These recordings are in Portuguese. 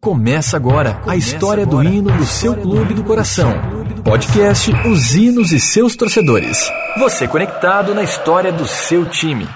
Começa agora Começa a história agora. do hino do seu clube do coração. Podcast Os Hinos e seus torcedores. Você conectado na história do seu time.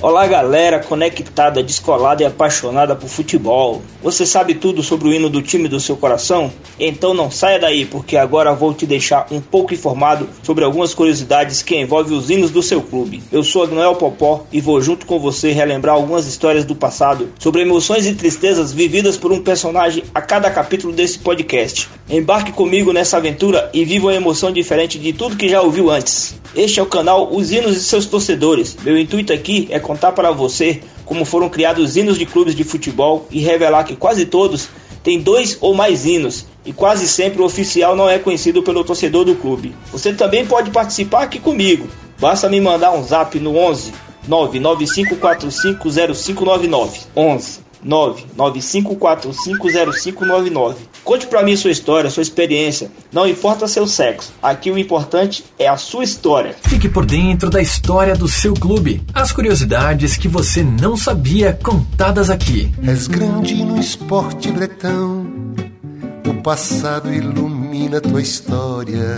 Olá, galera conectada, descolada e apaixonada por futebol. Você sabe tudo sobre o hino do time do seu coração? Então não saia daí, porque agora vou te deixar um pouco informado sobre algumas curiosidades que envolvem os hinos do seu clube. Eu sou Agnoel Popó e vou junto com você relembrar algumas histórias do passado sobre emoções e tristezas vividas por um personagem a cada capítulo desse podcast. Embarque comigo nessa aventura e viva uma emoção diferente de tudo que já ouviu antes. Este é o canal Os Hinos e seus torcedores. Meu intuito aqui é contar para você como foram criados hinos de clubes de futebol e revelar que quase todos têm dois ou mais hinos e quase sempre o oficial não é conhecido pelo torcedor do clube. Você também pode participar aqui comigo. Basta me mandar um zap no 11 995450599 11 995450599. Conte para mim sua história, sua experiência. Não importa seu sexo. Aqui o importante é a sua história. Fique por dentro da história do seu clube. As curiosidades que você não sabia contadas aqui. És grande no esporte bretão. O passado ilumina tua história.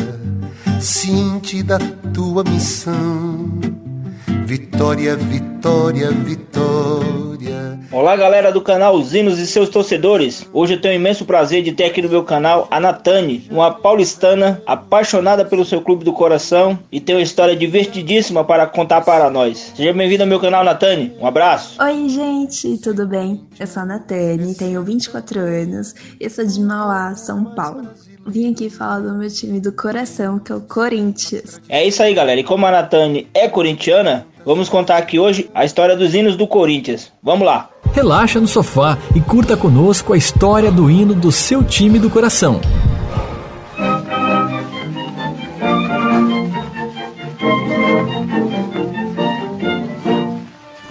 Cinte da tua missão. Vitória, vitória, vitória. Olá, galera do canal Zinos e seus torcedores. Hoje eu tenho o imenso prazer de ter aqui no meu canal a Natane, uma paulistana apaixonada pelo seu clube do coração e tem uma história divertidíssima para contar para nós. Seja bem-vinda ao meu canal, Natane. Um abraço. Oi, gente, tudo bem? Eu sou a Natane, tenho 24 anos e sou de Mauá, São Paulo. Vim aqui falar do meu time do coração, que é o Corinthians. É isso aí, galera. E como a Natane é corintiana, vamos contar aqui hoje a história dos hinos do Corinthians. Vamos lá. Relaxa no sofá e curta conosco a história do hino do seu time do coração.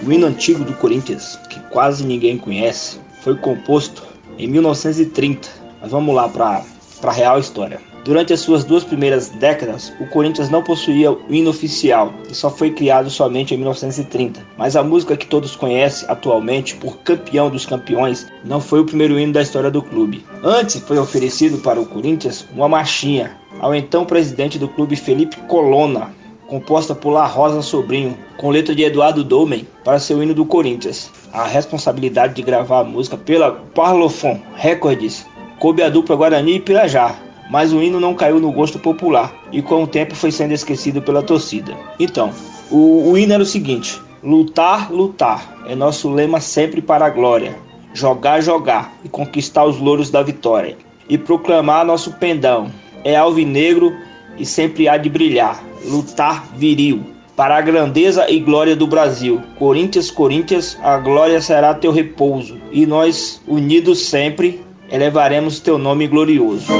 O hino antigo do Corinthians, que quase ninguém conhece, foi composto em 1930. Mas vamos lá para a real história. Durante as suas duas primeiras décadas, o Corinthians não possuía o hino oficial e só foi criado somente em 1930. Mas a música que todos conhecem atualmente por Campeão dos Campeões não foi o primeiro hino da história do clube. Antes foi oferecido para o Corinthians uma marchinha ao então presidente do clube Felipe Colonna, composta por La Rosa Sobrinho, com letra de Eduardo Dolmen, para seu hino do Corinthians. A responsabilidade de gravar a música pela Parlophone Records coube à dupla Guarani e Pirajá, mas o hino não caiu no gosto popular e com o tempo foi sendo esquecido pela torcida. Então, o, o hino era o seguinte: lutar, lutar é nosso lema sempre para a glória, jogar, jogar e conquistar os louros da vitória, e proclamar nosso pendão é alvinegro e sempre há de brilhar, lutar viril. Para a grandeza e glória do Brasil. Corinthians, Corinthians, a glória será teu repouso. E nós, unidos sempre, elevaremos teu nome glorioso.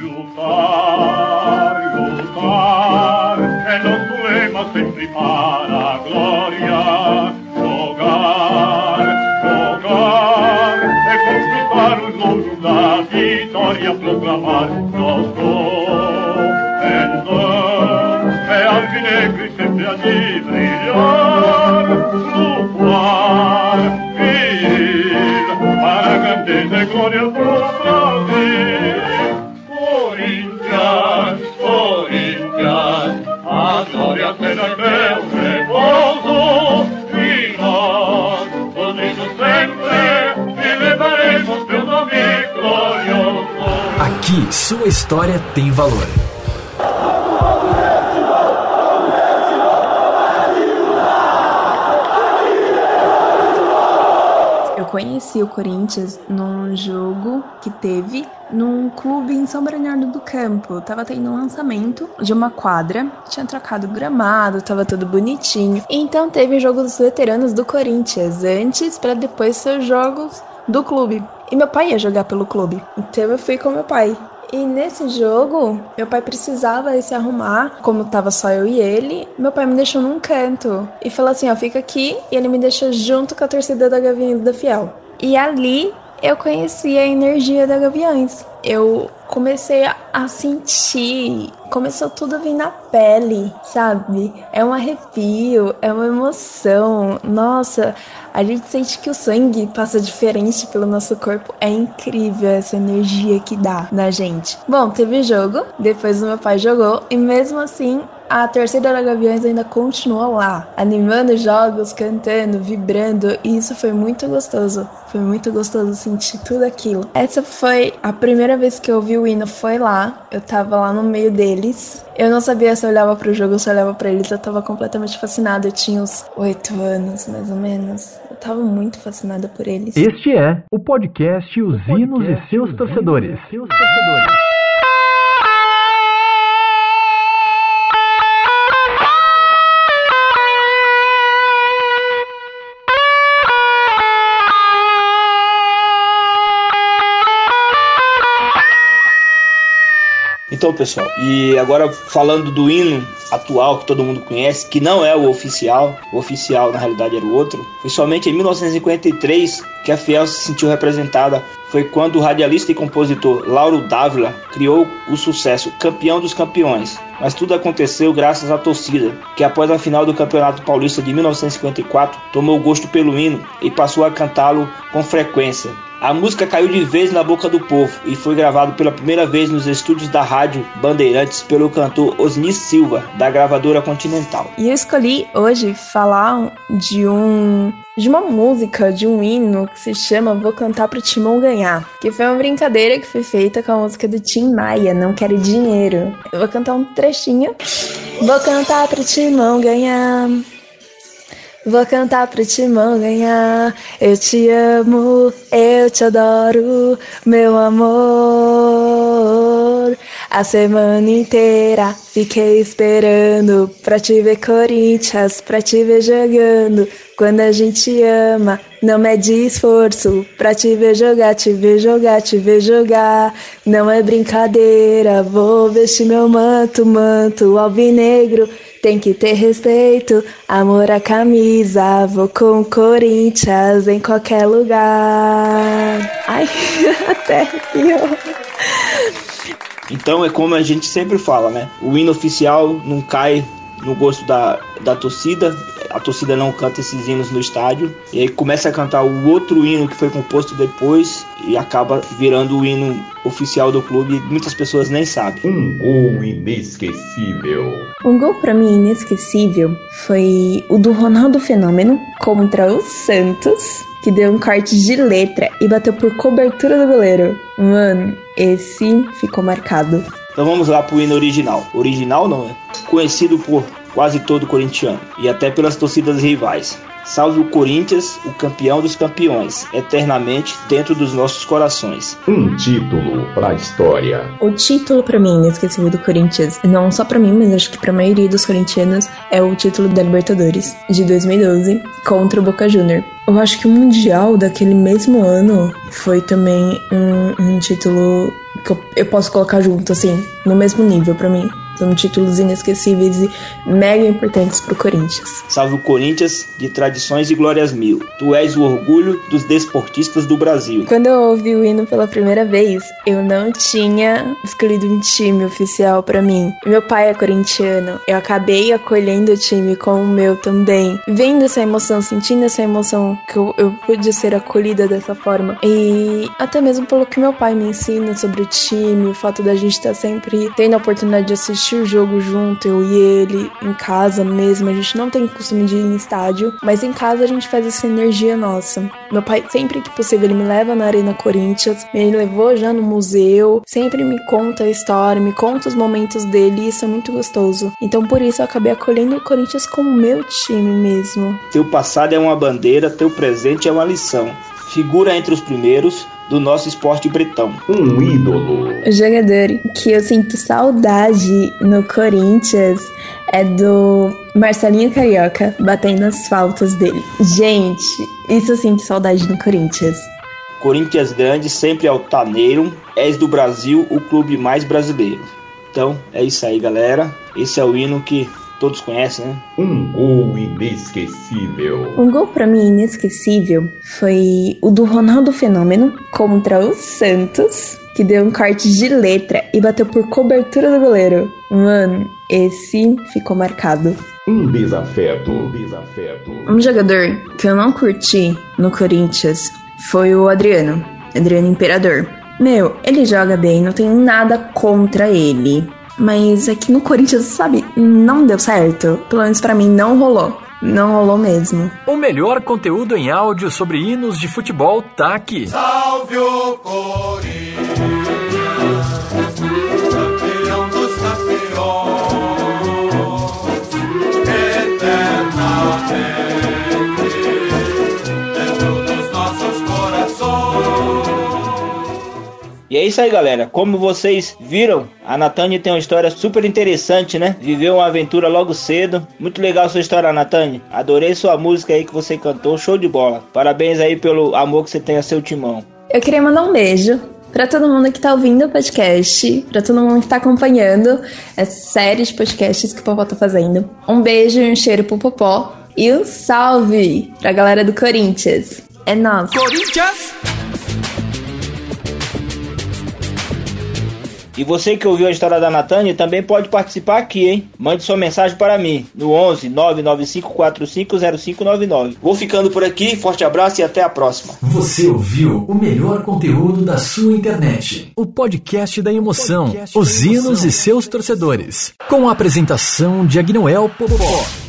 Lutar, lutar, é nosso lema sempre para a glória. Jogar, jogar, é conquistar os louros da vitória, proclamar nosso Aqui, sua história tem valor. conheci o Corinthians num jogo que teve num clube em São Bernardo do Campo. Tava tendo um lançamento de uma quadra, tinha trocado gramado, tava tudo bonitinho. Então teve o jogo dos veteranos do Corinthians antes para depois ser os jogos do clube. E meu pai ia jogar pelo clube. Então eu fui com meu pai. E nesse jogo, meu pai precisava se arrumar, como tava só eu e ele. Meu pai me deixou num canto e falou assim: ó, fica aqui. E ele me deixou junto com a torcida da Gaviões da Fiel. E ali eu conheci a energia da Gaviões. Eu comecei a sentir, começou tudo a vir na pele, sabe? É um arrepio, é uma emoção. Nossa, a gente sente que o sangue passa diferente pelo nosso corpo. É incrível essa energia que dá na gente. Bom, teve jogo, depois o meu pai jogou, e mesmo assim a torcida da Gaviões ainda continua lá, animando jogos, cantando, vibrando, e isso foi muito gostoso. Foi muito gostoso sentir tudo aquilo. Essa foi a primeira vez que eu ouvi o hino, foi lá. Eu tava lá no meio deles. Eu não sabia se eu olhava pro jogo ou se eu olhava pra eles. Eu tava completamente fascinada. Eu tinha uns oito anos, mais ou menos. Eu tava muito fascinada por eles. Este é o podcast Os Hinos e seus torcedores. Seus torcedores. Então, pessoal, e agora falando do hino atual que todo mundo conhece, que não é o oficial, o oficial na realidade era o outro, foi somente em 1953 que a Fiel se sentiu representada. Foi quando o radialista e compositor Lauro Dávila criou o sucesso Campeão dos Campeões. Mas tudo aconteceu graças à torcida, que após a final do Campeonato Paulista de 1954 tomou gosto pelo hino e passou a cantá-lo com frequência. A música caiu de vez na boca do povo e foi gravado pela primeira vez nos estúdios da Rádio Bandeirantes pelo cantor Osni Silva, da gravadora Continental. E eu escolhi hoje falar de um de uma música, de um hino que se chama Vou Cantar pro Timão Ganhar, que foi uma brincadeira que foi feita com a música do Tim Maia, Não Quero Dinheiro. Eu vou cantar um trechinho. Vou cantar pro Timão ganhar. Vou cantar pro Timão ganhar. Eu te amo, eu te adoro, meu amor. A semana inteira fiquei esperando pra te ver Corinthians, pra te ver jogando. Quando a gente ama, não mede esforço pra te ver jogar, te ver jogar, te ver jogar. Não é brincadeira, vou vestir meu manto, manto alvinegro. Tem que ter respeito, amor à camisa. Vou com Corinthians em qualquer lugar. Ai, até pior. Então é como a gente sempre fala, né? O hino oficial não cai no gosto da, da torcida, a torcida não canta esses hinos no estádio, e aí começa a cantar o outro hino que foi composto depois e acaba virando o hino oficial do clube, muitas pessoas nem sabem. Um gol inesquecível. Um gol para mim inesquecível foi o do Ronaldo Fenômeno contra o Santos, que deu um corte de letra e bateu por cobertura do goleiro. Mano, esse ficou marcado. Então vamos lá pro hino original. Original não é? Conhecido por quase todo corintiano e até pelas torcidas rivais. Salve o Corinthians, o campeão dos campeões, eternamente dentro dos nossos corações. Um título para a história. O título para mim inesquecível do Corinthians, não só para mim, mas acho que para a maioria dos corintianos, é o título da Libertadores de 2012 contra o Boca Juniors. Eu acho que o Mundial daquele mesmo ano foi também um, um título que eu, eu posso colocar junto, assim, no mesmo nível para mim. São títulos inesquecíveis e mega importantes pro Corinthians. Salve o Corinthians de tradições e glórias mil. Tu és o orgulho dos desportistas do Brasil. Quando eu ouvi o hino pela primeira vez, eu não tinha escolhido um time oficial para mim. Meu pai é corintiano. Eu acabei acolhendo o time com o meu também. Vendo essa emoção, sentindo essa emoção que eu, eu pude ser acolhida dessa forma. E até mesmo pelo que meu pai me ensina sobre o time, o fato da gente estar sempre tendo a oportunidade de assistir o jogo junto, eu e ele, em casa mesmo. A gente não tem costume de ir em estádio, mas em casa a gente faz essa energia nossa. Meu pai, sempre que possível, ele me leva na Arena Corinthians, me levou já no museu, sempre me conta a história, me conta os momentos dele, e isso é muito gostoso. Então por isso eu acabei acolhendo o Corinthians como meu time mesmo. Teu passado é uma bandeira, teu presente é uma lição. Figura entre os primeiros, do nosso esporte bretão. Um ídolo. O jogador que eu sinto saudade no Corinthians é do Marcelinho Carioca, batendo as faltas dele. Gente, isso eu sinto saudade no Corinthians. Corinthians grande, sempre altaneiro, és do Brasil o clube mais brasileiro. Então é isso aí, galera. Esse é o hino que todos conhecem, né? Um gol inesquecível. Um gol para mim inesquecível foi o do Ronaldo Fenômeno contra o Santos, que deu um corte de letra e bateu por cobertura do goleiro. Mano, esse ficou marcado. Um desafeto. Um desafeto. Um jogador que eu não curti no Corinthians foi o Adriano. Adriano Imperador. Meu, ele joga bem, não tem nada contra ele. Mas aqui no Corinthians, sabe, não deu certo. Pelo menos pra mim não rolou. Não rolou mesmo. O melhor conteúdo em áudio sobre hinos de futebol tá aqui. Salve o Corinthians, isso aí, galera. Como vocês viram, a Natane tem uma história super interessante, né? Viveu uma aventura logo cedo. Muito legal sua história, Natane. Adorei sua música aí que você cantou. Show de bola. Parabéns aí pelo amor que você tem a seu timão. Eu queria mandar um beijo para todo mundo que tá ouvindo o podcast, para todo mundo que tá acompanhando essa série de podcasts que o Popó tá fazendo. Um beijo e um cheiro pro Popó. E um salve pra galera do Corinthians. É nóis. Corinthians! E você que ouviu a história da Natane também pode participar aqui, hein? Mande sua mensagem para mim no 11 995450599. Vou ficando por aqui, forte abraço e até a próxima. Você ouviu o melhor conteúdo da sua internet. O podcast da emoção, os hinos e seus torcedores. Com a apresentação de Agnoel Popó.